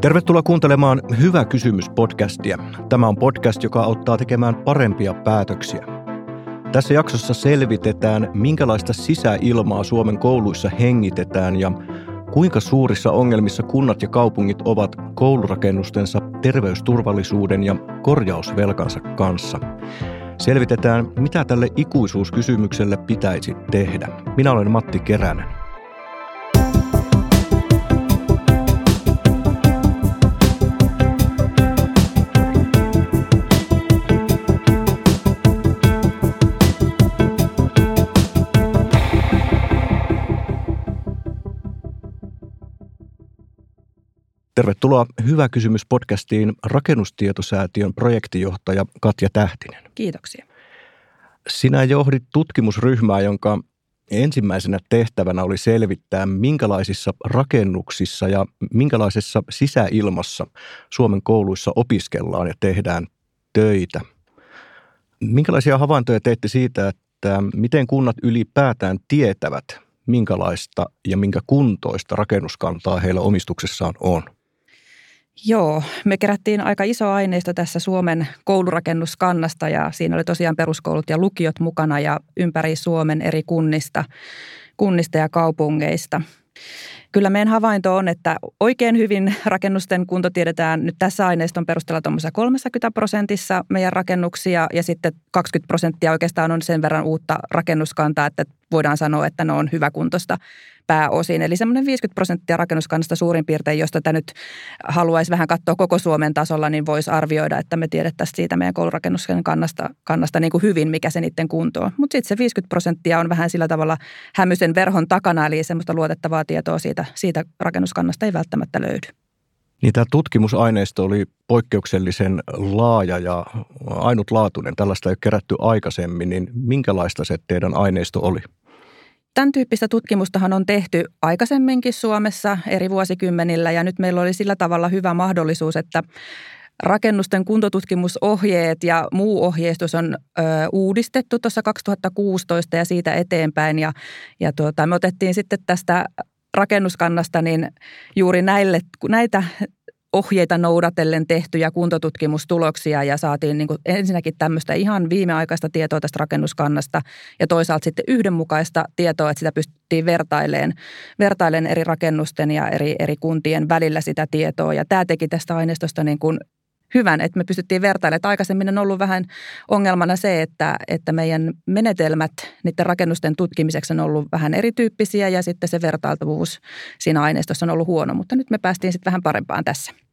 Tervetuloa kuuntelemaan Hyvä kysymys podcastia. Tämä on podcast, joka auttaa tekemään parempia päätöksiä. Tässä jaksossa selvitetään, minkälaista sisäilmaa Suomen kouluissa hengitetään ja kuinka suurissa ongelmissa kunnat ja kaupungit ovat koulurakennustensa terveysturvallisuuden ja korjausvelkansa kanssa. Selvitetään, mitä tälle ikuisuuskysymykselle pitäisi tehdä. Minä olen Matti Keränen. Tervetuloa Hyvä kysymys podcastiin Rakennustietosäätiön projektijohtaja Katja Tähtinen. Kiitoksia. Sinä johdit tutkimusryhmää, jonka ensimmäisenä tehtävänä oli selvittää, minkälaisissa rakennuksissa ja minkälaisessa sisäilmassa Suomen kouluissa opiskellaan ja tehdään töitä. Minkälaisia havaintoja teitte siitä, että miten kunnat ylipäätään tietävät, minkälaista ja minkä kuntoista rakennuskantaa heillä omistuksessaan on? Joo, me kerättiin aika iso aineisto tässä Suomen koulurakennuskannasta ja siinä oli tosiaan peruskoulut ja lukiot mukana ja ympäri Suomen eri kunnista, kunnista ja kaupungeista. Kyllä meidän havainto on, että oikein hyvin rakennusten kunto tiedetään nyt tässä aineiston perusteella tuommoisessa 30 prosentissa meidän rakennuksia ja sitten 20 prosenttia oikeastaan on sen verran uutta rakennuskantaa, että voidaan sanoa, että ne on hyväkuntoista pääosin. Eli semmoinen 50 prosenttia rakennuskannasta suurin piirtein, jos tätä nyt haluaisi vähän katsoa koko Suomen tasolla, niin voisi arvioida, että me tiedettäisiin siitä meidän koulurakennuksen kannasta, kannasta niin kuin hyvin, mikä se niiden kunto on. Mutta sitten se 50 prosenttia on vähän sillä tavalla hämyisen verhon takana, eli semmoista luotettavaa tietoa siitä, siitä rakennuskannasta ei välttämättä löydy. Niin tämä tutkimusaineisto oli poikkeuksellisen laaja ja ainutlaatuinen. Tällaista ei ole kerätty aikaisemmin, niin minkälaista se teidän aineisto oli? Tämän tyyppistä tutkimustahan on tehty aikaisemminkin Suomessa eri vuosikymmenillä ja nyt meillä oli sillä tavalla hyvä mahdollisuus, että rakennusten kuntotutkimusohjeet ja muu ohjeistus on ö, uudistettu tuossa 2016 ja siitä eteenpäin. Ja, ja tuota, me otettiin sitten tästä rakennuskannasta niin juuri näille, näitä ohjeita noudatellen tehtyjä kuntotutkimustuloksia ja saatiin niin kuin ensinnäkin tämmöistä ihan viimeaikaista tietoa tästä rakennuskannasta ja toisaalta sitten yhdenmukaista tietoa, että sitä pystyttiin vertaileen, vertaileen eri rakennusten ja eri, eri kuntien välillä sitä tietoa ja tämä teki tästä aineistosta niin kuin hyvän, että me pystyttiin vertailemaan. Että aikaisemmin on ollut vähän ongelmana se, että, että meidän menetelmät niiden rakennusten tutkimiseksi on ollut vähän erityyppisiä ja sitten se vertailtavuus siinä aineistossa on ollut huono, mutta nyt me päästiin sitten vähän parempaan tässä.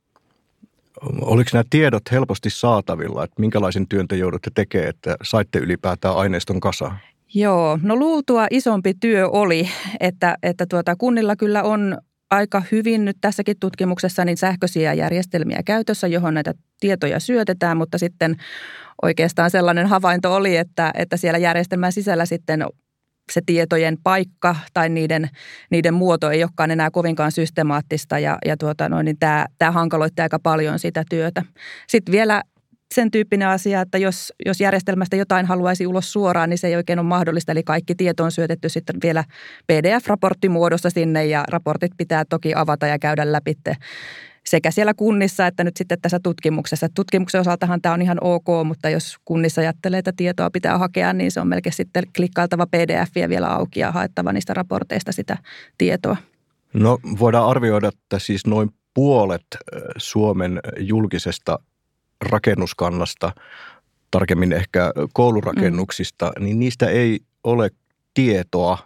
Oliko nämä tiedot helposti saatavilla, että minkälaisen työn te joudutte tekemään, että saitte ylipäätään aineiston kasaan? Joo, no luultua isompi työ oli, että, että tuota, kunnilla kyllä on aika hyvin nyt tässäkin tutkimuksessa niin sähköisiä järjestelmiä käytössä, johon näitä tietoja syötetään, mutta sitten oikeastaan sellainen havainto oli, että, että siellä järjestelmän sisällä sitten se tietojen paikka tai niiden, niiden muoto ei olekaan enää kovinkaan systemaattista ja, ja tuota, no, niin tämä, tämä hankaloitti aika paljon sitä työtä. Sitten vielä sen tyyppinen asia, että jos, jos järjestelmästä jotain haluaisi ulos suoraan, niin se ei oikein ole mahdollista. Eli kaikki tieto on syötetty sitten vielä PDF-raporttimuodossa sinne ja raportit pitää toki avata ja käydä läpi sekä siellä kunnissa että nyt sitten tässä tutkimuksessa. Tutkimuksen osaltahan tämä on ihan ok, mutta jos kunnissa ajattelee, että tietoa pitää hakea, niin se on melkein sitten klikkailtava pdf vielä auki ja haettava niistä raporteista sitä tietoa. No voidaan arvioida, että siis noin puolet Suomen julkisesta rakennuskannasta, tarkemmin ehkä koulurakennuksista, mm. niin niistä ei ole tietoa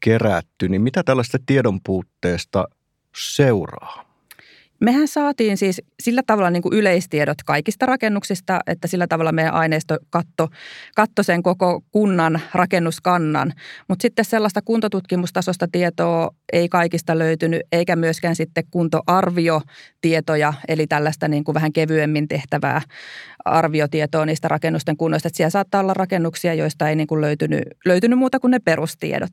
kerätty. Niin mitä tällaista tiedon puutteesta seuraa? Mehän saatiin siis sillä tavalla niin kuin yleistiedot kaikista rakennuksista, että sillä tavalla meidän aineisto katto, katto sen koko kunnan rakennuskannan. Mutta sitten sellaista kuntotutkimustasosta tietoa ei kaikista löytynyt, eikä myöskään sitten kuntoarviotietoja, eli tällaista niin kuin vähän kevyemmin tehtävää arviotietoa niistä rakennusten kunnoista. Että siellä saattaa olla rakennuksia, joista ei niin kuin löytynyt, löytynyt muuta kuin ne perustiedot.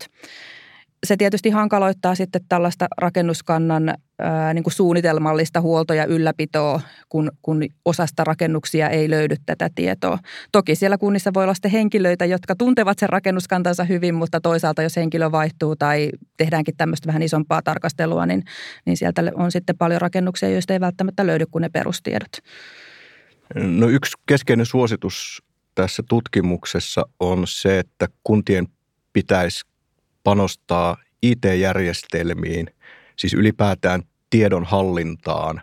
Se tietysti hankaloittaa sitten tällaista rakennuskannan ää, niin kuin suunnitelmallista huolto- ja ylläpitoa, kun, kun osasta rakennuksia ei löydy tätä tietoa. Toki siellä kunnissa voi olla sitten henkilöitä, jotka tuntevat sen rakennuskantansa hyvin, mutta toisaalta jos henkilö vaihtuu tai tehdäänkin tämmöistä vähän isompaa tarkastelua, niin, niin sieltä on sitten paljon rakennuksia, joista ei välttämättä löydy kuin ne perustiedot. No yksi keskeinen suositus tässä tutkimuksessa on se, että kuntien pitäisi panostaa IT-järjestelmiin, siis ylipäätään tiedon hallintaan,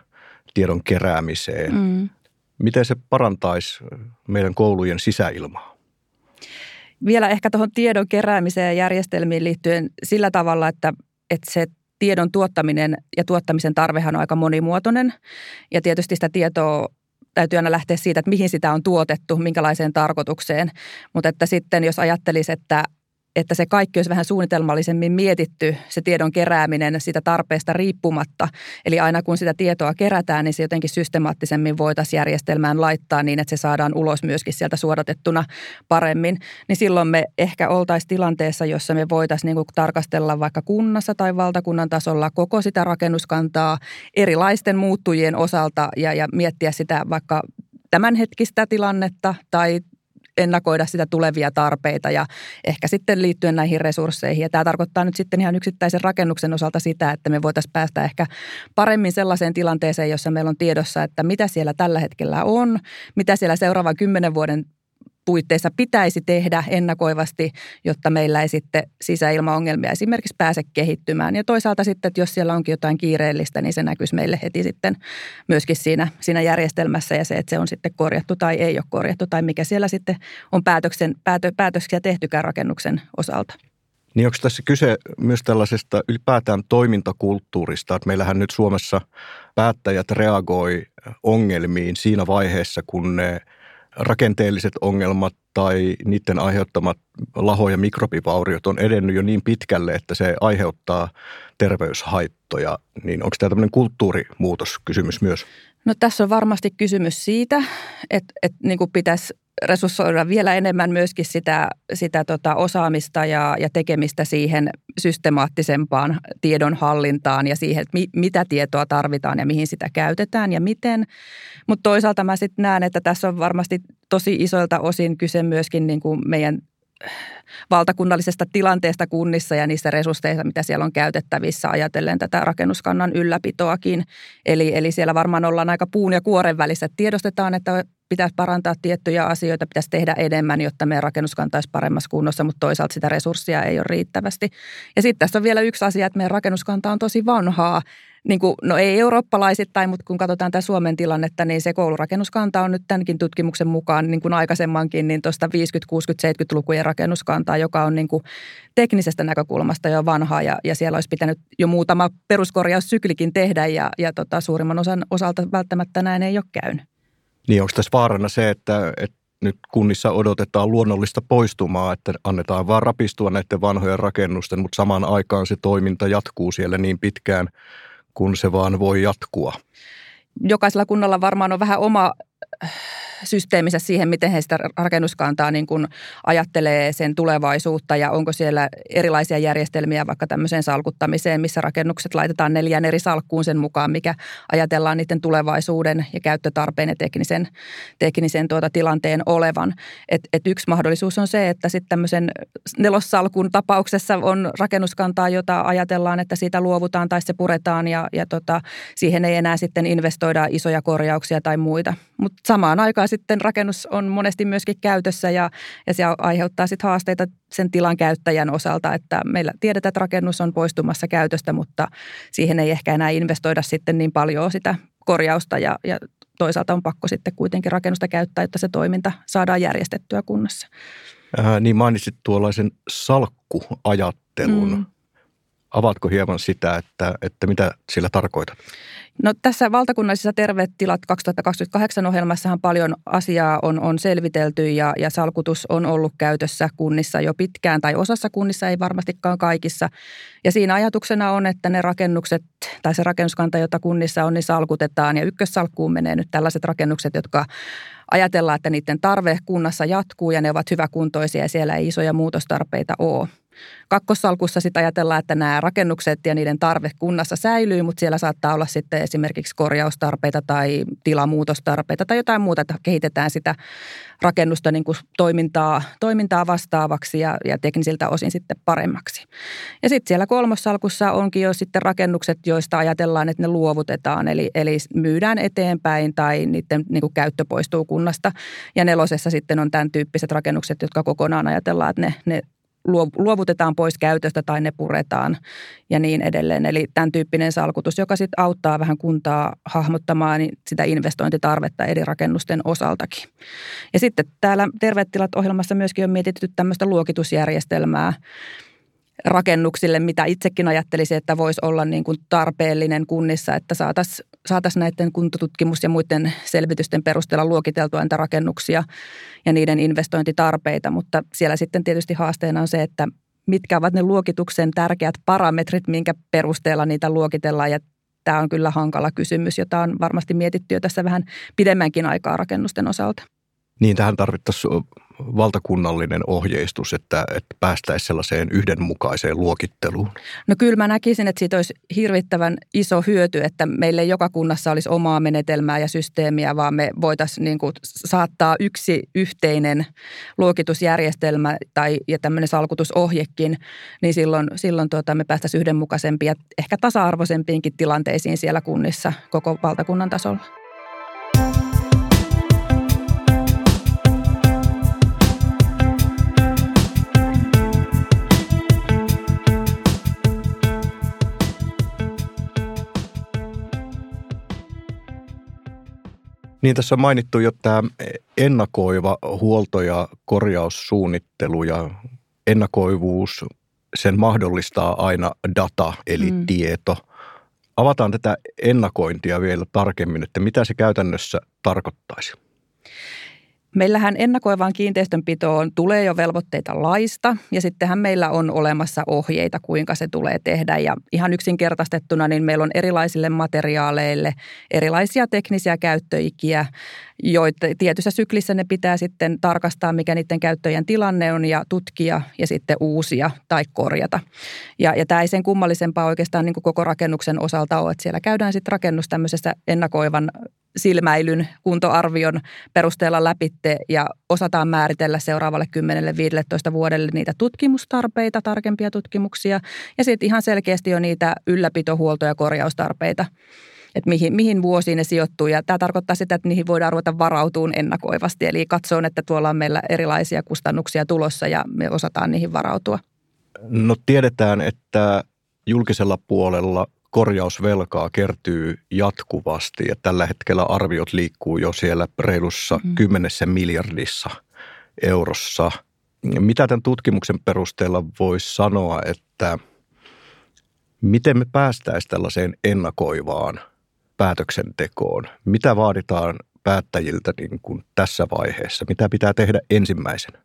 tiedon keräämiseen. Mm. Miten se parantaisi meidän koulujen sisäilmaa? Vielä ehkä tuohon tiedon keräämiseen ja järjestelmiin liittyen sillä tavalla, että, että se tiedon tuottaminen ja tuottamisen tarvehan on aika monimuotoinen. Ja tietysti sitä tietoa täytyy aina lähteä siitä, että mihin sitä on tuotettu, minkälaiseen tarkoitukseen. Mutta että sitten jos ajattelisi, että että se kaikki olisi vähän suunnitelmallisemmin mietitty, se tiedon kerääminen sitä tarpeesta riippumatta. Eli aina kun sitä tietoa kerätään, niin se jotenkin systemaattisemmin voitaisiin järjestelmään laittaa niin, että se saadaan ulos myöskin sieltä suodatettuna paremmin. Niin silloin me ehkä oltaisiin tilanteessa, jossa me voitaisiin niin tarkastella vaikka kunnassa tai valtakunnan tasolla koko sitä rakennuskantaa erilaisten muuttujien osalta ja, ja miettiä sitä vaikka tämänhetkistä tilannetta tai ennakoida sitä tulevia tarpeita ja ehkä sitten liittyen näihin resursseihin. Ja tämä tarkoittaa nyt sitten ihan yksittäisen rakennuksen osalta sitä, että me voitaisiin päästä ehkä paremmin sellaiseen tilanteeseen, jossa meillä on tiedossa, että mitä siellä tällä hetkellä on, mitä siellä seuraavan kymmenen vuoden puitteissa pitäisi tehdä ennakoivasti, jotta meillä ei sitten sisäilmaongelmia esimerkiksi pääse kehittymään. Ja toisaalta sitten, että jos siellä onkin jotain kiireellistä, niin se näkyisi meille heti sitten myöskin siinä, siinä järjestelmässä ja se, että se on sitten korjattu tai ei ole korjattu tai mikä siellä sitten on päätöksen, päätö, päätöksiä tehtykään rakennuksen osalta. Niin onko tässä kyse myös tällaisesta ylipäätään toimintakulttuurista, että meillähän nyt Suomessa päättäjät reagoi ongelmiin siinä vaiheessa, kun ne – rakenteelliset ongelmat tai niiden aiheuttamat laho- ja mikrobivauriot on edennyt jo niin pitkälle, että se aiheuttaa terveyshaittoja. Niin onko tämä tämmöinen kulttuurimuutoskysymys myös? No tässä on varmasti kysymys siitä, että, että niin kuin pitäisi resurssoida vielä enemmän myöskin sitä, sitä tota osaamista ja, ja tekemistä siihen systemaattisempaan tiedonhallintaan ja siihen, että mi, mitä tietoa tarvitaan ja mihin sitä käytetään ja miten. Mutta toisaalta mä sitten näen, että tässä on varmasti tosi isoilta osin kyse myöskin niin kuin meidän valtakunnallisesta tilanteesta kunnissa ja niistä resursseista, mitä siellä on käytettävissä ajatellen tätä rakennuskannan ylläpitoakin. Eli, eli siellä varmaan ollaan aika puun ja kuoren välissä. Tiedostetaan, että pitäisi parantaa tiettyjä asioita, pitäisi tehdä enemmän, jotta meidän rakennuskanta olisi paremmassa kunnossa, mutta toisaalta sitä resurssia ei ole riittävästi. Ja sitten tässä on vielä yksi asia, että meidän rakennuskanta on tosi vanhaa. Niin kuin, no ei eurooppalaisittain, mutta kun katsotaan tämä Suomen tilannetta, niin se koulurakennuskanta on nyt tämänkin tutkimuksen mukaan niin kuin aikaisemmankin, niin tuosta 50, 60, 70-lukujen rakennuskantaa, joka on niin kuin teknisestä näkökulmasta jo vanhaa ja, ja siellä olisi pitänyt jo muutama peruskorjaussyklikin tehdä ja, ja tota, suurimman osan osalta välttämättä näin ei ole käynyt. Niin onko tässä vaarana se, että, että nyt kunnissa odotetaan luonnollista poistumaa, että annetaan vaan rapistua näiden vanhojen rakennusten, mutta samaan aikaan se toiminta jatkuu siellä niin pitkään, kun se vaan voi jatkua. Jokaisella kunnalla varmaan on vähän oma systeemissä siihen, miten he sitä rakennuskantaa niin kuin ajattelee sen tulevaisuutta ja onko siellä erilaisia järjestelmiä vaikka tämmöiseen salkuttamiseen, missä rakennukset laitetaan neljään eri salkkuun sen mukaan, mikä ajatellaan niiden tulevaisuuden ja käyttötarpeen ja teknisen, teknisen tuota tilanteen olevan. Et, et yksi mahdollisuus on se, että sitten tämmöisen nelossalkun tapauksessa on rakennuskantaa, jota ajatellaan, että siitä luovutaan tai se puretaan ja, ja tota, siihen ei enää sitten investoida isoja korjauksia tai muita. Mutta samaan aikaan sitten rakennus on monesti myöskin käytössä ja, ja se aiheuttaa sitten haasteita sen tilan käyttäjän osalta, että meillä tiedetään, että rakennus on poistumassa käytöstä, mutta siihen ei ehkä enää investoida sitten niin paljon sitä korjausta ja, ja toisaalta on pakko sitten kuitenkin rakennusta käyttää, jotta se toiminta saadaan järjestettyä kunnassa. Äh, niin mainitsit tuollaisen salkkuajattelun. Mm. Avaatko hieman sitä, että, että mitä sillä tarkoitat? No tässä valtakunnallisessa Terveet tilat 2028 ohjelmassahan paljon asiaa on, on selvitelty ja, ja salkutus on ollut käytössä kunnissa jo pitkään tai osassa kunnissa, ei varmastikaan kaikissa. Ja siinä ajatuksena on, että ne rakennukset tai se rakennuskanta, jota kunnissa on, niin salkutetaan ja ykkössalkkuun menee nyt tällaiset rakennukset, jotka ajatellaan, että niiden tarve kunnassa jatkuu ja ne ovat hyväkuntoisia ja siellä ei isoja muutostarpeita ole. Kakkossalkussa sitten ajatellaan, että nämä rakennukset ja niiden tarve kunnassa säilyy, mutta siellä saattaa olla sitten esimerkiksi korjaustarpeita tai tilamuutostarpeita tai jotain muuta, että kehitetään sitä rakennusta niin kuin toimintaa, toimintaa vastaavaksi ja, ja teknisiltä osin sitten paremmaksi. Ja sitten siellä kolmossalkussa onkin jo sitten rakennukset, joista ajatellaan, että ne luovutetaan, eli, eli myydään eteenpäin tai niiden niin kuin käyttö poistuu kunnasta. Ja nelosessa sitten on tämän tyyppiset rakennukset, jotka kokonaan ajatellaan, että ne, ne luovutetaan pois käytöstä tai ne puretaan ja niin edelleen. Eli tämän tyyppinen salkutus, joka sitten auttaa vähän kuntaa hahmottamaan niin sitä investointitarvetta eri rakennusten osaltakin. Ja sitten täällä Terveet tilat ohjelmassa myöskin on mietitty tämmöistä luokitusjärjestelmää, rakennuksille, mitä itsekin ajattelisin, että voisi olla niin kuin tarpeellinen kunnissa, että saataisiin saatais näiden kuntotutkimus- ja muiden selvitysten perusteella luokiteltua näitä rakennuksia ja niiden investointitarpeita. Mutta siellä sitten tietysti haasteena on se, että mitkä ovat ne luokituksen tärkeät parametrit, minkä perusteella niitä luokitellaan. Ja tämä on kyllä hankala kysymys, jota on varmasti mietitty jo tässä vähän pidemmänkin aikaa rakennusten osalta. Niin, tähän tarvittaisiin valtakunnallinen ohjeistus, että, että päästäisiin sellaiseen yhdenmukaiseen luokitteluun? No kyllä mä näkisin, että siitä olisi hirvittävän iso hyöty, että meille joka kunnassa olisi omaa menetelmää ja systeemiä, vaan me voitaisiin niin kuin saattaa yksi yhteinen luokitusjärjestelmä tai ja tämmöinen salkutusohjekin, niin silloin, silloin tuota, me päästäisiin yhdenmukaisempia, ehkä tasa-arvoisempiinkin tilanteisiin siellä kunnissa koko valtakunnan tasolla. Niin tässä on mainittu jo tämä ennakoiva huolto- ja korjaussuunnittelu ja ennakoivuus, sen mahdollistaa aina data eli mm. tieto. Avataan tätä ennakointia vielä tarkemmin, että mitä se käytännössä tarkoittaisi. Meillähän ennakoivaan kiinteistönpitoon tulee jo velvoitteita laista ja sittenhän meillä on olemassa ohjeita, kuinka se tulee tehdä. Ja ihan yksinkertaistettuna niin meillä on erilaisille materiaaleille erilaisia teknisiä käyttöikiä, joita tietyssä syklissä ne pitää sitten tarkastaa, mikä niiden käyttöjen tilanne on ja tutkia ja sitten uusia tai korjata. Ja, ja tämä ei sen kummallisempaa oikeastaan niin koko rakennuksen osalta ole, että siellä käydään sitten rakennus tämmöisessä ennakoivan silmäilyn kuntoarvion perusteella läpitte ja osataan määritellä seuraavalle 10-15 vuodelle niitä tutkimustarpeita, tarkempia tutkimuksia ja sitten ihan selkeästi jo niitä ylläpito-, huolto- ja korjaustarpeita että mihin, mihin vuosiin ne sijoittuu. Ja tämä tarkoittaa sitä, että niihin voidaan ruveta varautumaan ennakoivasti. Eli katsoa, että tuolla on meillä erilaisia kustannuksia tulossa ja me osataan niihin varautua. No tiedetään, että julkisella puolella korjausvelkaa kertyy jatkuvasti ja tällä hetkellä arviot liikkuu jo siellä reilussa mm. kymmenessä miljardissa eurossa. Mitä tämän tutkimuksen perusteella voisi sanoa, että miten me päästäisiin tällaiseen ennakoivaan päätöksentekoon? Mitä vaaditaan päättäjiltä niin kuin tässä vaiheessa? Mitä pitää tehdä ensimmäisenä?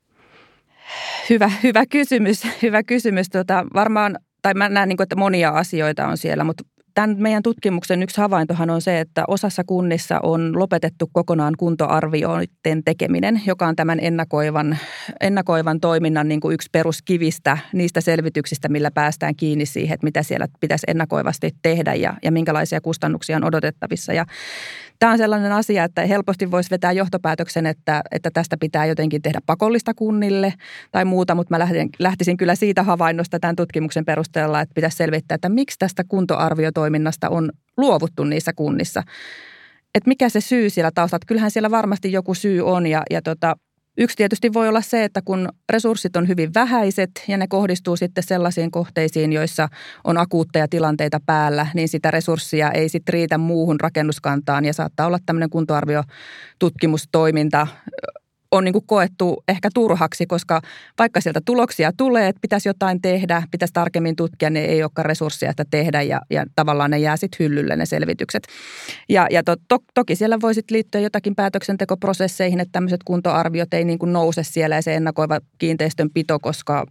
Hyvä, hyvä kysymys. Hyvä kysymys. Tota, varmaan tai mä näen, niin että monia asioita on siellä, mutta tämän meidän tutkimuksen yksi havaintohan on se, että osassa kunnissa on lopetettu kokonaan kuntoarvioiden tekeminen, joka on tämän ennakoivan, ennakoivan toiminnan niin kuin yksi peruskivistä niistä selvityksistä, millä päästään kiinni siihen, että mitä siellä pitäisi ennakoivasti tehdä ja, ja minkälaisia kustannuksia on odotettavissa. Ja tämä on sellainen asia, että helposti voisi vetää johtopäätöksen, että, että tästä pitää jotenkin tehdä pakollista kunnille tai muuta, mutta mä lähtisin, lähtisin kyllä siitä havainnosta tämän tutkimuksen perusteella, että pitäisi selvittää, että miksi tästä kuntoarviotoiminnasta on luovuttu niissä kunnissa. Että mikä se syy siellä taustalla, kyllähän siellä varmasti joku syy on ja, ja tota, Yksi tietysti voi olla se, että kun resurssit on hyvin vähäiset ja ne kohdistuu sitten sellaisiin kohteisiin, joissa on akuutteja tilanteita päällä, niin sitä resurssia ei sitten riitä muuhun rakennuskantaan ja saattaa olla tämmöinen kuntoarviotutkimustoiminta on niin kuin koettu ehkä turhaksi, koska vaikka sieltä tuloksia tulee, että pitäisi jotain tehdä, pitäisi tarkemmin tutkia, niin ei olekaan resursseja sitä tehdä ja, ja tavallaan ne jää sitten hyllylle ne selvitykset. Ja, ja to, to, toki siellä voi sitten liittyä jotakin päätöksentekoprosesseihin, että tämmöiset kuntoarviot ei niin kuin nouse siellä ja se ennakoiva kiinteistön pito, koska,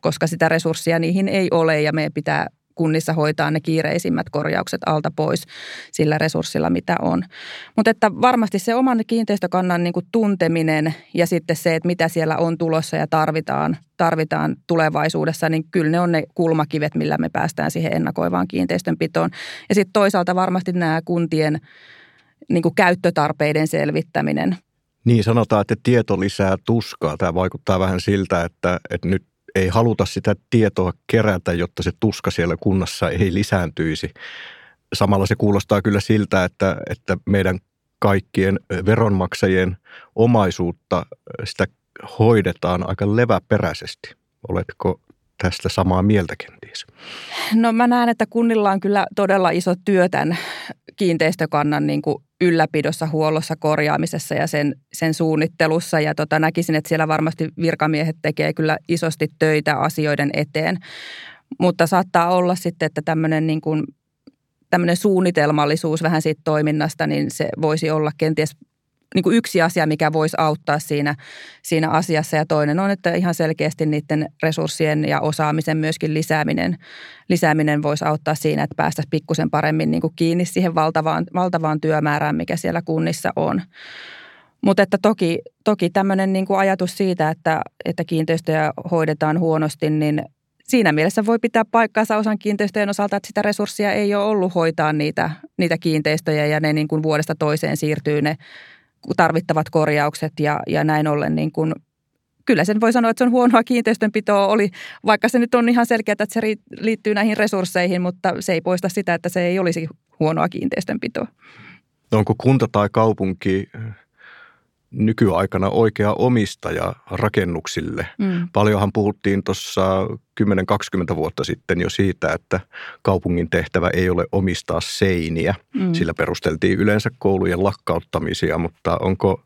koska sitä resurssia niihin ei ole ja meidän pitää kunnissa hoitaa ne kiireisimmät korjaukset alta pois sillä resurssilla, mitä on. Mutta että varmasti se oman kiinteistökannan niin kuin tunteminen ja sitten se, että mitä siellä on tulossa ja tarvitaan, tarvitaan tulevaisuudessa, niin kyllä ne on ne kulmakivet, millä me päästään siihen ennakoivaan kiinteistönpitoon. Ja sitten toisaalta varmasti nämä kuntien niin kuin käyttötarpeiden selvittäminen. Niin, sanotaan, että tieto lisää tuskaa. Tämä vaikuttaa vähän siltä, että, että nyt ei haluta sitä tietoa kerätä, jotta se tuska siellä kunnassa ei lisääntyisi. Samalla se kuulostaa kyllä siltä, että, että meidän kaikkien veronmaksajien omaisuutta sitä hoidetaan aika leväperäisesti. Oletko tästä samaa mieltä kenties? No mä näen, että kunnilla on kyllä todella iso työ tämän kiinteistökannan niin kuin ylläpidossa, huollossa, korjaamisessa ja sen, sen suunnittelussa. Ja tota, näkisin, että siellä varmasti virkamiehet tekee kyllä isosti töitä asioiden eteen. Mutta saattaa olla sitten, että tämmöinen niin kuin, tämmöinen suunnitelmallisuus vähän siitä toiminnasta, niin se voisi olla kenties niin kuin yksi asia, mikä voisi auttaa siinä, siinä asiassa. Ja toinen on, että ihan selkeästi niiden resurssien ja osaamisen myöskin lisääminen, lisääminen voisi auttaa siinä, että päästäisiin pikkusen paremmin niin kuin kiinni siihen valtavaan, valtavaan työmäärään, mikä siellä kunnissa on. Mutta että toki, toki tämmöinen niin kuin ajatus siitä, että, että kiinteistöjä hoidetaan huonosti, niin siinä mielessä voi pitää paikkaansa osan kiinteistöjen osalta, että sitä resurssia ei ole ollut hoitaa niitä, niitä kiinteistöjä ja ne niin kuin vuodesta toiseen siirtyy ne tarvittavat korjaukset ja, ja näin ollen niin kuin, kyllä sen voi sanoa, että se on huonoa kiinteistönpitoa, oli, vaikka se nyt on ihan selkeää, että se liittyy näihin resursseihin, mutta se ei poista sitä, että se ei olisi huonoa kiinteistönpitoa. Onko kunta tai kaupunki nykyaikana oikea omistaja rakennuksille. Mm. Paljonhan puhuttiin tuossa 10-20 vuotta sitten jo siitä, että kaupungin tehtävä ei ole omistaa seiniä. Mm. Sillä perusteltiin yleensä koulujen lakkauttamisia, mutta onko,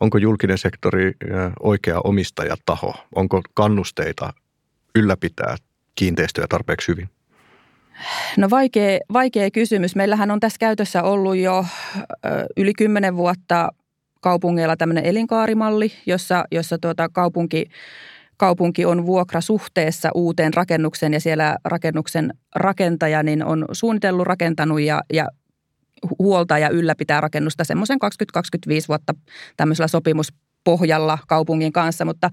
onko julkinen sektori oikea omistajataho? Onko kannusteita ylläpitää kiinteistöjä tarpeeksi hyvin? No vaikea, vaikea kysymys. Meillähän on tässä käytössä ollut jo yli kymmenen vuotta kaupungeilla tämmöinen elinkaarimalli, jossa, jossa tuota kaupunki, kaupunki on vuokrasuhteessa uuteen rakennukseen ja siellä rakennuksen rakentaja niin on suunnitellut, rakentanut ja, ja huolta ja ylläpitää rakennusta semmoisen 20-25 vuotta tämmöisellä sopimus pohjalla kaupungin kanssa, mutta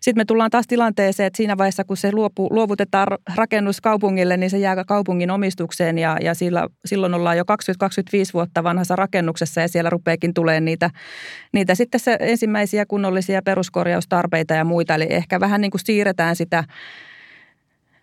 sitten me tullaan taas tilanteeseen, että siinä vaiheessa, kun se luopu, luovutetaan rakennus kaupungille, niin se jää kaupungin omistukseen ja, ja sillä, silloin ollaan jo 20-25 vuotta vanhassa rakennuksessa ja siellä rupeekin tulee niitä, niitä sitten se ensimmäisiä kunnollisia peruskorjaustarpeita ja muita, eli ehkä vähän niin kuin siirretään sitä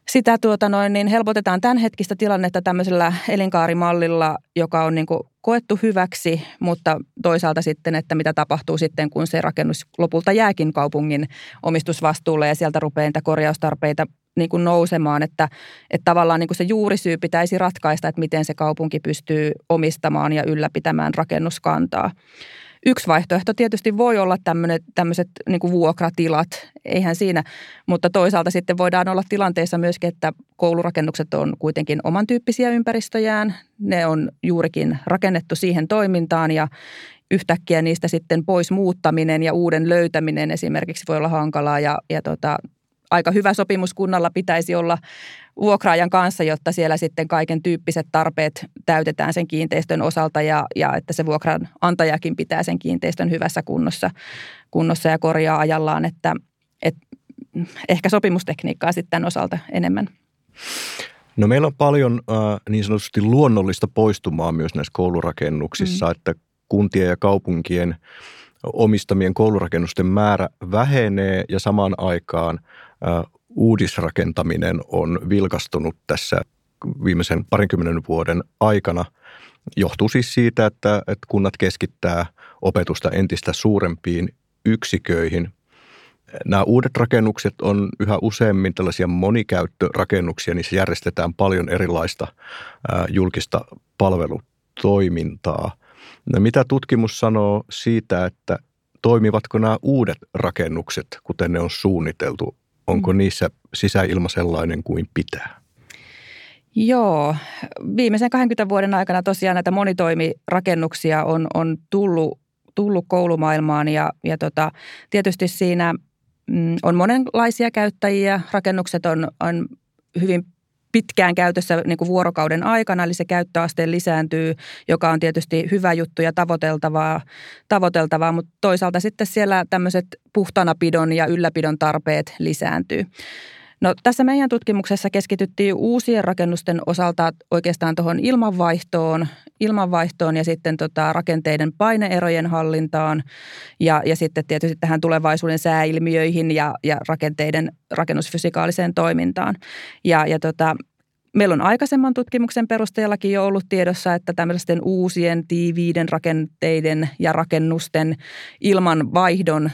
sitä tuota noin, niin helpotetaan tämänhetkistä tilannetta tämmöisellä elinkaarimallilla, joka on niin koettu hyväksi, mutta toisaalta sitten, että mitä tapahtuu sitten, kun se rakennus lopulta jääkin kaupungin omistusvastuulle ja sieltä rupeaa niitä korjaustarpeita niin kuin nousemaan, että, että tavallaan niin kuin se juurisyy pitäisi ratkaista, että miten se kaupunki pystyy omistamaan ja ylläpitämään rakennuskantaa. Yksi vaihtoehto tietysti voi olla tämmöiset niin vuokratilat, eihän siinä, mutta toisaalta sitten voidaan olla tilanteessa myöskin, että koulurakennukset on kuitenkin oman tyyppisiä ympäristöjään. Ne on juurikin rakennettu siihen toimintaan ja yhtäkkiä niistä sitten pois muuttaminen ja uuden löytäminen esimerkiksi voi olla hankalaa ja, ja tota, aika hyvä sopimus kunnalla pitäisi olla vuokraajan kanssa, jotta siellä sitten kaiken tyyppiset tarpeet täytetään sen kiinteistön osalta ja, ja että se vuokranantajakin pitää sen kiinteistön hyvässä kunnossa, kunnossa ja korjaa ajallaan, että, että ehkä sopimustekniikkaa sitten tämän osalta enemmän. No meillä on paljon äh, niin sanotusti luonnollista poistumaa myös näissä koulurakennuksissa, mm. että kuntien ja kaupunkien omistamien koulurakennusten määrä vähenee ja samaan aikaan uudisrakentaminen on vilkastunut tässä viimeisen parinkymmenen vuoden aikana. Johtuu siis siitä, että, että kunnat keskittää opetusta entistä suurempiin yksiköihin. Nämä uudet rakennukset on yhä useammin tällaisia monikäyttörakennuksia, niissä järjestetään paljon erilaista julkista palvelutoimintaa. No, mitä tutkimus sanoo siitä, että toimivatko nämä uudet rakennukset, kuten ne on suunniteltu Onko mm. niissä sisäilma sellainen kuin pitää? Joo, viimeisen 20 vuoden aikana tosiaan näitä monitoimirakennuksia on, on tullut, tullut koulumaailmaan ja, ja tota, tietysti siinä mm, on monenlaisia käyttäjiä. Rakennukset on, on hyvin pitkään käytössä niin kuin vuorokauden aikana, eli se käyttöaste lisääntyy, joka on tietysti hyvä juttu ja tavoiteltavaa, tavoiteltavaa mutta toisaalta sitten siellä tämmöiset puhtanapidon ja ylläpidon tarpeet lisääntyy. No, tässä meidän tutkimuksessa keskityttiin uusien rakennusten osalta oikeastaan tuohon ilmanvaihtoon, ilmanvaihtoon ja sitten tota rakenteiden paineerojen hallintaan ja, ja sitten tietysti tähän tulevaisuuden sääilmiöihin ja, ja rakenteiden rakennusfysikaaliseen toimintaan. Ja, ja tota, Meillä on aikaisemman tutkimuksen perusteellakin jo ollut tiedossa, että tämmöisten uusien tiiviiden rakenteiden ja rakennusten ilmanvaihdon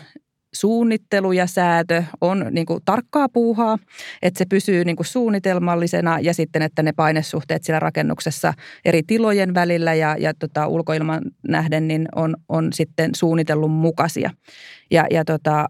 suunnittelu ja säätö on niin kuin tarkkaa puuhaa, että se pysyy niin kuin suunnitelmallisena ja sitten, että ne painesuhteet siellä rakennuksessa eri tilojen välillä ja, ja tota, ulkoilman nähden niin on, on sitten suunnitellun mukaisia. Ja, ja tota,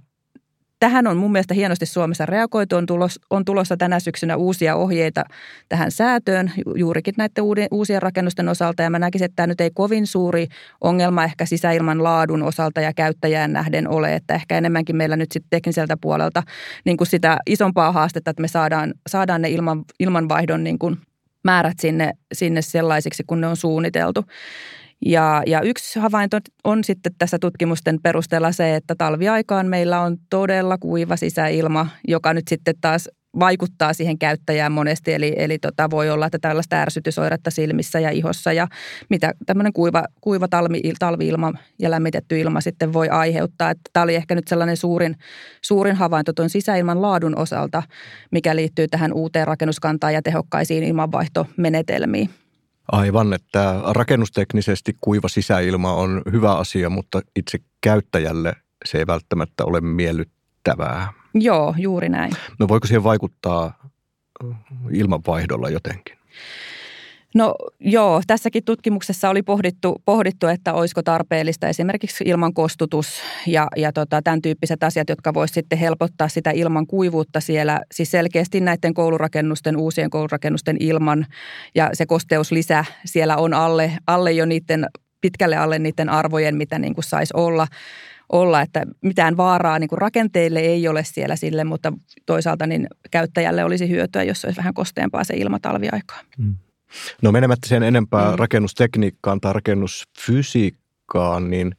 tähän on mun mielestä hienosti Suomessa reagoitu. On, tulos, on tulossa tänä syksynä uusia ohjeita tähän säätöön juurikin näiden uusien rakennusten osalta. Ja mä näkisin, että tämä nyt ei kovin suuri ongelma ehkä sisäilman laadun osalta ja käyttäjään nähden ole. Että ehkä enemmänkin meillä nyt sitten tekniseltä puolelta niin kuin sitä isompaa haastetta, että me saadaan, saadaan ne ilman, ilmanvaihdon niin kuin määrät sinne, sinne sellaisiksi, kun ne on suunniteltu. Ja, ja yksi havainto on sitten tässä tutkimusten perusteella se, että talviaikaan meillä on todella kuiva sisäilma, joka nyt sitten taas vaikuttaa siihen käyttäjään monesti. Eli, eli tota, voi olla, että tällaista ärsytysoiretta silmissä ja ihossa ja mitä tämmöinen kuiva, kuiva talvi, talvi-ilma ja lämmitetty ilma sitten voi aiheuttaa. Että tämä oli ehkä nyt sellainen suurin, suurin havainto tuon sisäilman laadun osalta, mikä liittyy tähän uuteen rakennuskantaan ja tehokkaisiin ilmanvaihtomenetelmiin. Aivan, että rakennusteknisesti kuiva sisäilma on hyvä asia, mutta itse käyttäjälle se ei välttämättä ole miellyttävää. Joo, juuri näin. No voiko siihen vaikuttaa ilmanvaihdolla jotenkin? No joo, tässäkin tutkimuksessa oli pohdittu, pohdittu että olisiko tarpeellista esimerkiksi ilman kostutus ja, ja tota, tämän tyyppiset asiat, jotka voisivat sitten helpottaa sitä ilman kuivuutta siellä. Siis selkeästi näiden koulurakennusten, uusien koulurakennusten ilman ja se kosteuslisä siellä on alle, alle jo niiden, pitkälle alle niiden arvojen, mitä niin kuin saisi olla olla, että mitään vaaraa niin kuin rakenteille ei ole siellä sille, mutta toisaalta niin käyttäjälle olisi hyötyä, jos olisi vähän kosteampaa se ilma talviaikaa. Mm. No menemättä sen enempää mm. rakennustekniikkaan tai rakennusfysiikkaan, niin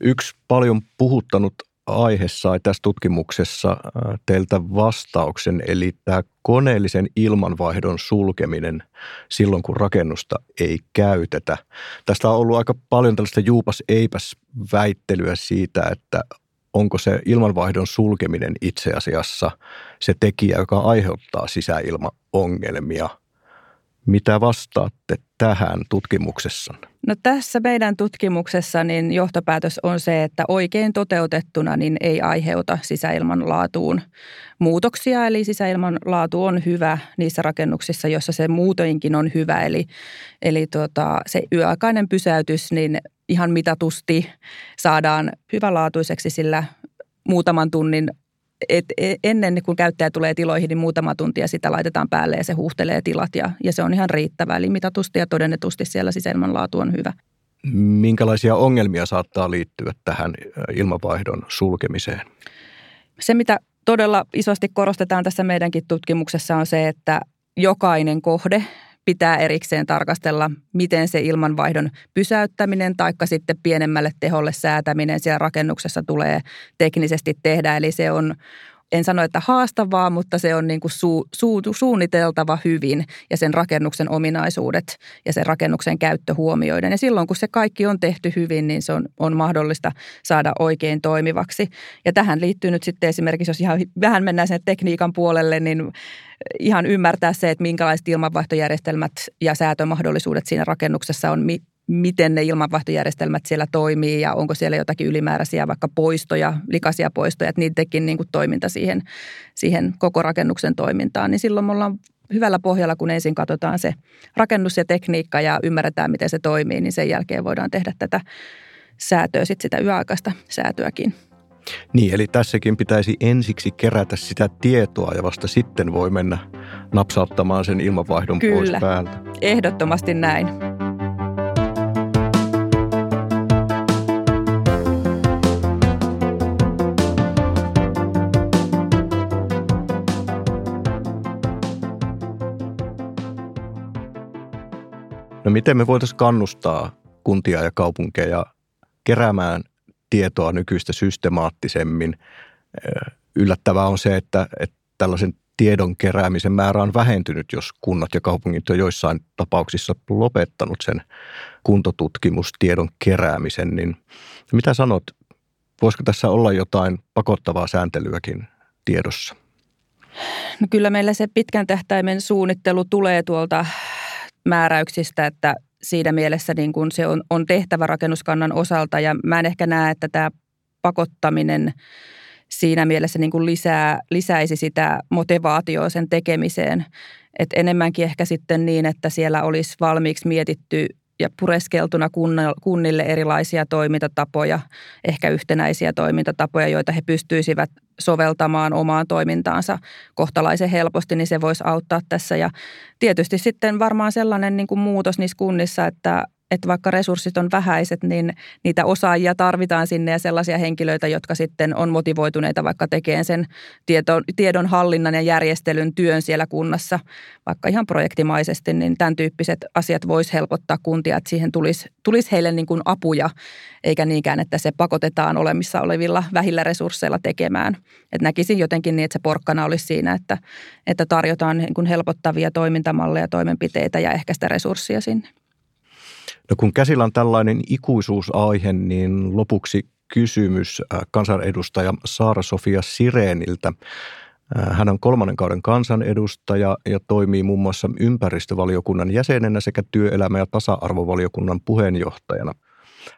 yksi paljon puhuttanut aihe sai tässä tutkimuksessa äh, teiltä vastauksen, eli tämä koneellisen ilmanvaihdon sulkeminen silloin, kun rakennusta ei käytetä. Tästä on ollut aika paljon tällaista juupas eipäs väittelyä siitä, että onko se ilmanvaihdon sulkeminen itse asiassa se tekijä, joka aiheuttaa sisäilmaongelmia – mitä vastaatte tähän tutkimuksessa? No tässä meidän tutkimuksessa niin johtopäätös on se, että oikein toteutettuna niin ei aiheuta sisäilman laatuun muutoksia. Eli sisäilman laatu on hyvä niissä rakennuksissa, joissa se muutoinkin on hyvä. Eli, eli tuota, se yöaikainen pysäytys niin ihan mitatusti saadaan hyvälaatuiseksi sillä muutaman tunnin et e, ennen kuin käyttäjä tulee tiloihin, niin muutama tuntia sitä laitetaan päälle ja se huuhtelee tilat ja, ja se on ihan riittävä. Eli mitatusti ja todennetusti siellä sisäilman laatu on hyvä. Minkälaisia ongelmia saattaa liittyä tähän ilmavaihdon sulkemiseen? Se, mitä todella isosti korostetaan tässä meidänkin tutkimuksessa on se, että jokainen kohde pitää erikseen tarkastella, miten se ilmanvaihdon pysäyttäminen tai sitten pienemmälle teholle säätäminen siellä rakennuksessa tulee teknisesti tehdä. Eli se on, en sano, että haastavaa, mutta se on niin kuin su, su, suunniteltava hyvin ja sen rakennuksen ominaisuudet ja sen rakennuksen käyttö huomioiden. Ja silloin, kun se kaikki on tehty hyvin, niin se on, on mahdollista saada oikein toimivaksi. Ja tähän liittyy nyt sitten esimerkiksi, jos ihan vähän mennään sen tekniikan puolelle, niin ihan ymmärtää se, että minkälaiset ilmanvaihtojärjestelmät ja säätömahdollisuudet siinä rakennuksessa on, miten ne ilmanvaihtojärjestelmät siellä toimii ja onko siellä jotakin ylimääräisiä vaikka poistoja, likaisia poistoja, että niidenkin niin kuin toiminta siihen, siihen koko rakennuksen toimintaan. Niin silloin me ollaan hyvällä pohjalla, kun ensin katsotaan se rakennus ja tekniikka ja ymmärretään, miten se toimii, niin sen jälkeen voidaan tehdä tätä säätöä, sit sitä yöaikaista säätöäkin. Niin, eli tässäkin pitäisi ensiksi kerätä sitä tietoa ja vasta sitten voi mennä napsauttamaan sen ilmanvaihdon Kyllä, pois päältä. ehdottomasti näin. No miten me voitaisiin kannustaa kuntia ja kaupunkeja keräämään tietoa nykyistä systemaattisemmin? Yllättävää on se, että, että tällaisen tiedon keräämisen määrä on vähentynyt, jos kunnat ja kaupungit on joissain tapauksissa lopettanut sen kuntotutkimustiedon keräämisen. Niin mitä sanot, voisiko tässä olla jotain pakottavaa sääntelyäkin tiedossa? No kyllä meillä se pitkän tähtäimen suunnittelu tulee tuolta määräyksistä, että siinä mielessä niin kuin se on, on tehtävä rakennuskannan osalta ja mä en ehkä näe, että tämä pakottaminen siinä mielessä niin kuin lisää, lisäisi sitä motivaatioa sen tekemiseen. Et enemmänkin ehkä sitten niin, että siellä olisi valmiiksi mietitty ja pureskeltuna kunnille erilaisia toimintatapoja, ehkä yhtenäisiä toimintatapoja, joita he pystyisivät soveltamaan omaan toimintaansa kohtalaisen helposti, niin se voisi auttaa tässä. Ja tietysti sitten varmaan sellainen niin kuin muutos niissä kunnissa, että että vaikka resurssit on vähäiset, niin niitä osaajia tarvitaan sinne ja sellaisia henkilöitä, jotka sitten on motivoituneita vaikka tekemään sen tiedon hallinnan ja järjestelyn työn siellä kunnassa, vaikka ihan projektimaisesti, niin tämän tyyppiset asiat voisi helpottaa kuntia, että siihen tulisi, tulisi heille niin kuin apuja, eikä niinkään, että se pakotetaan olemissa olevilla vähillä resursseilla tekemään. Et näkisin jotenkin niin, että se porkkana olisi siinä, että, että tarjotaan niin kuin helpottavia toimintamalleja, toimenpiteitä ja ehkä sitä resurssia sinne. No kun käsillä on tällainen ikuisuusaihe, niin lopuksi kysymys äh, kansanedustaja Saara-Sofia Sireeniltä. Äh, hän on kolmannen kauden kansanedustaja ja toimii muun muassa ympäristövaliokunnan jäsenenä sekä työelämä- ja tasa-arvovaliokunnan puheenjohtajana.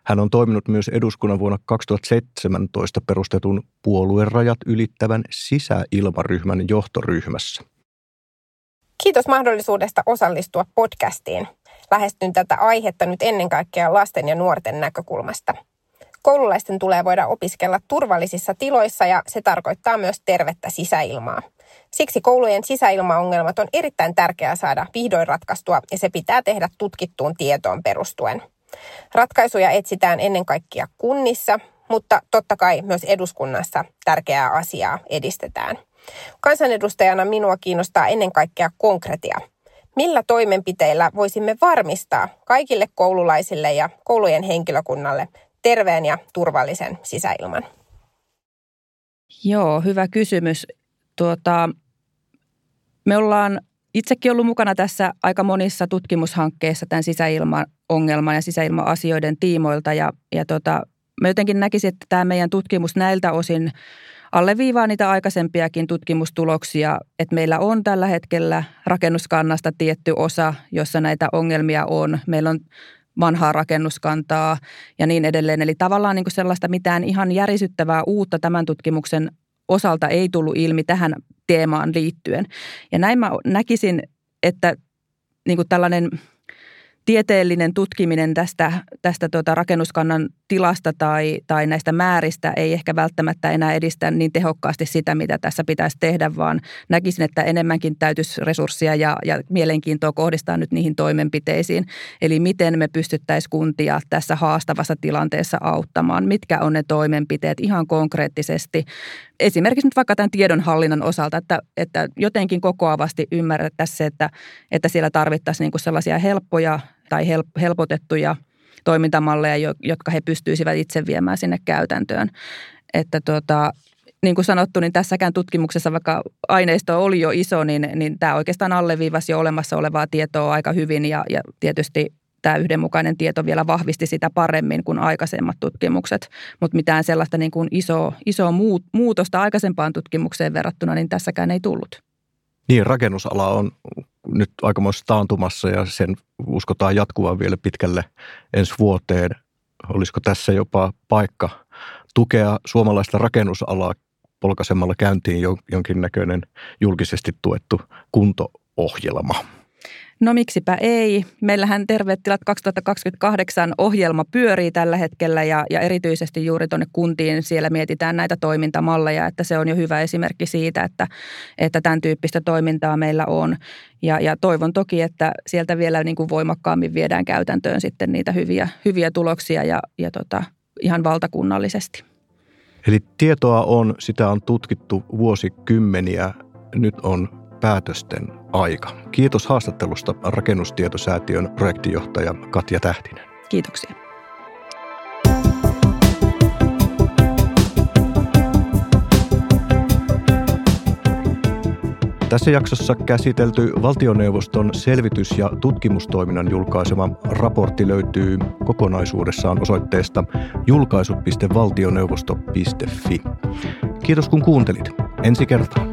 Hän on toiminut myös eduskunnan vuonna 2017 perustetun puoluerajat ylittävän sisäilmaryhmän johtoryhmässä. Kiitos mahdollisuudesta osallistua podcastiin lähestyn tätä aihetta nyt ennen kaikkea lasten ja nuorten näkökulmasta. Koululaisten tulee voida opiskella turvallisissa tiloissa ja se tarkoittaa myös tervettä sisäilmaa. Siksi koulujen sisäilmaongelmat on erittäin tärkeää saada vihdoin ratkaistua ja se pitää tehdä tutkittuun tietoon perustuen. Ratkaisuja etsitään ennen kaikkea kunnissa, mutta totta kai myös eduskunnassa tärkeää asiaa edistetään. Kansanedustajana minua kiinnostaa ennen kaikkea konkretia – Millä toimenpiteillä voisimme varmistaa kaikille koululaisille ja koulujen henkilökunnalle terveen ja turvallisen sisäilman? Joo, hyvä kysymys. Tuota, me ollaan itsekin ollut mukana tässä aika monissa tutkimushankkeissa tämän sisäilmaongelman ja sisäilma-asioiden tiimoilta. Ja, ja tota, mä jotenkin näkisin, että tämä meidän tutkimus näiltä osin – alleviivaa niitä aikaisempiakin tutkimustuloksia, että meillä on tällä hetkellä rakennuskannasta tietty osa, jossa näitä ongelmia on. Meillä on vanhaa rakennuskantaa ja niin edelleen. Eli tavallaan niin kuin sellaista mitään ihan järisyttävää uutta tämän tutkimuksen osalta ei tullut ilmi tähän teemaan liittyen. Ja näin mä näkisin, että niin kuin tällainen – tieteellinen tutkiminen tästä, tästä tuota rakennuskannan tilasta tai, tai näistä määristä ei ehkä välttämättä enää edistä niin tehokkaasti sitä, mitä tässä pitäisi tehdä, vaan näkisin, että enemmänkin täytyisi resursseja ja, ja mielenkiintoa kohdistaa nyt niihin toimenpiteisiin. Eli miten me pystyttäisiin kuntia tässä haastavassa tilanteessa auttamaan, mitkä on ne toimenpiteet ihan konkreettisesti. Esimerkiksi nyt vaikka tämän tiedonhallinnan osalta, että, että jotenkin kokoavasti ymmärrettäisiin se, että, että siellä tarvittaisiin niin sellaisia helppoja tai helpotettuja toimintamalleja, jotka he pystyisivät itse viemään sinne käytäntöön. Että tuota, niin kuin sanottu, niin tässäkään tutkimuksessa, vaikka aineisto oli jo iso, niin, niin tämä oikeastaan alleviivasi jo olemassa olevaa tietoa aika hyvin ja, ja tietysti tämä yhdenmukainen tieto vielä vahvisti sitä paremmin kuin aikaisemmat tutkimukset, mutta mitään sellaista niin kuin isoa, isoa muutosta aikaisempaan tutkimukseen verrattuna, niin tässäkään ei tullut. Niin, rakennusala on nyt aikamoisessa taantumassa ja sen uskotaan jatkuvan vielä pitkälle ensi vuoteen. Olisiko tässä jopa paikka tukea suomalaista rakennusalaa polkaisemalla käyntiin jonkinnäköinen julkisesti tuettu kunto-ohjelma? No miksipä ei. Meillähän Terveet tilat 2028 ohjelma pyörii tällä hetkellä ja, ja erityisesti juuri tuonne kuntiin siellä mietitään näitä toimintamalleja, että se on jo hyvä esimerkki siitä, että, että tämän tyyppistä toimintaa meillä on. Ja, ja toivon toki, että sieltä vielä niin kuin voimakkaammin viedään käytäntöön sitten niitä hyviä, hyviä tuloksia ja, ja tota, ihan valtakunnallisesti. Eli tietoa on, sitä on tutkittu vuosikymmeniä, nyt on päätösten aika. Kiitos haastattelusta Rakennustietosäätiön projektijohtaja Katja Tähtinen. Kiitoksia. Tässä jaksossa käsitelty valtioneuvoston selvitys- ja tutkimustoiminnan julkaisema raportti löytyy kokonaisuudessaan osoitteesta julkaisut.valtioneuvosto.fi. Kiitos kun kuuntelit. Ensi kertaa.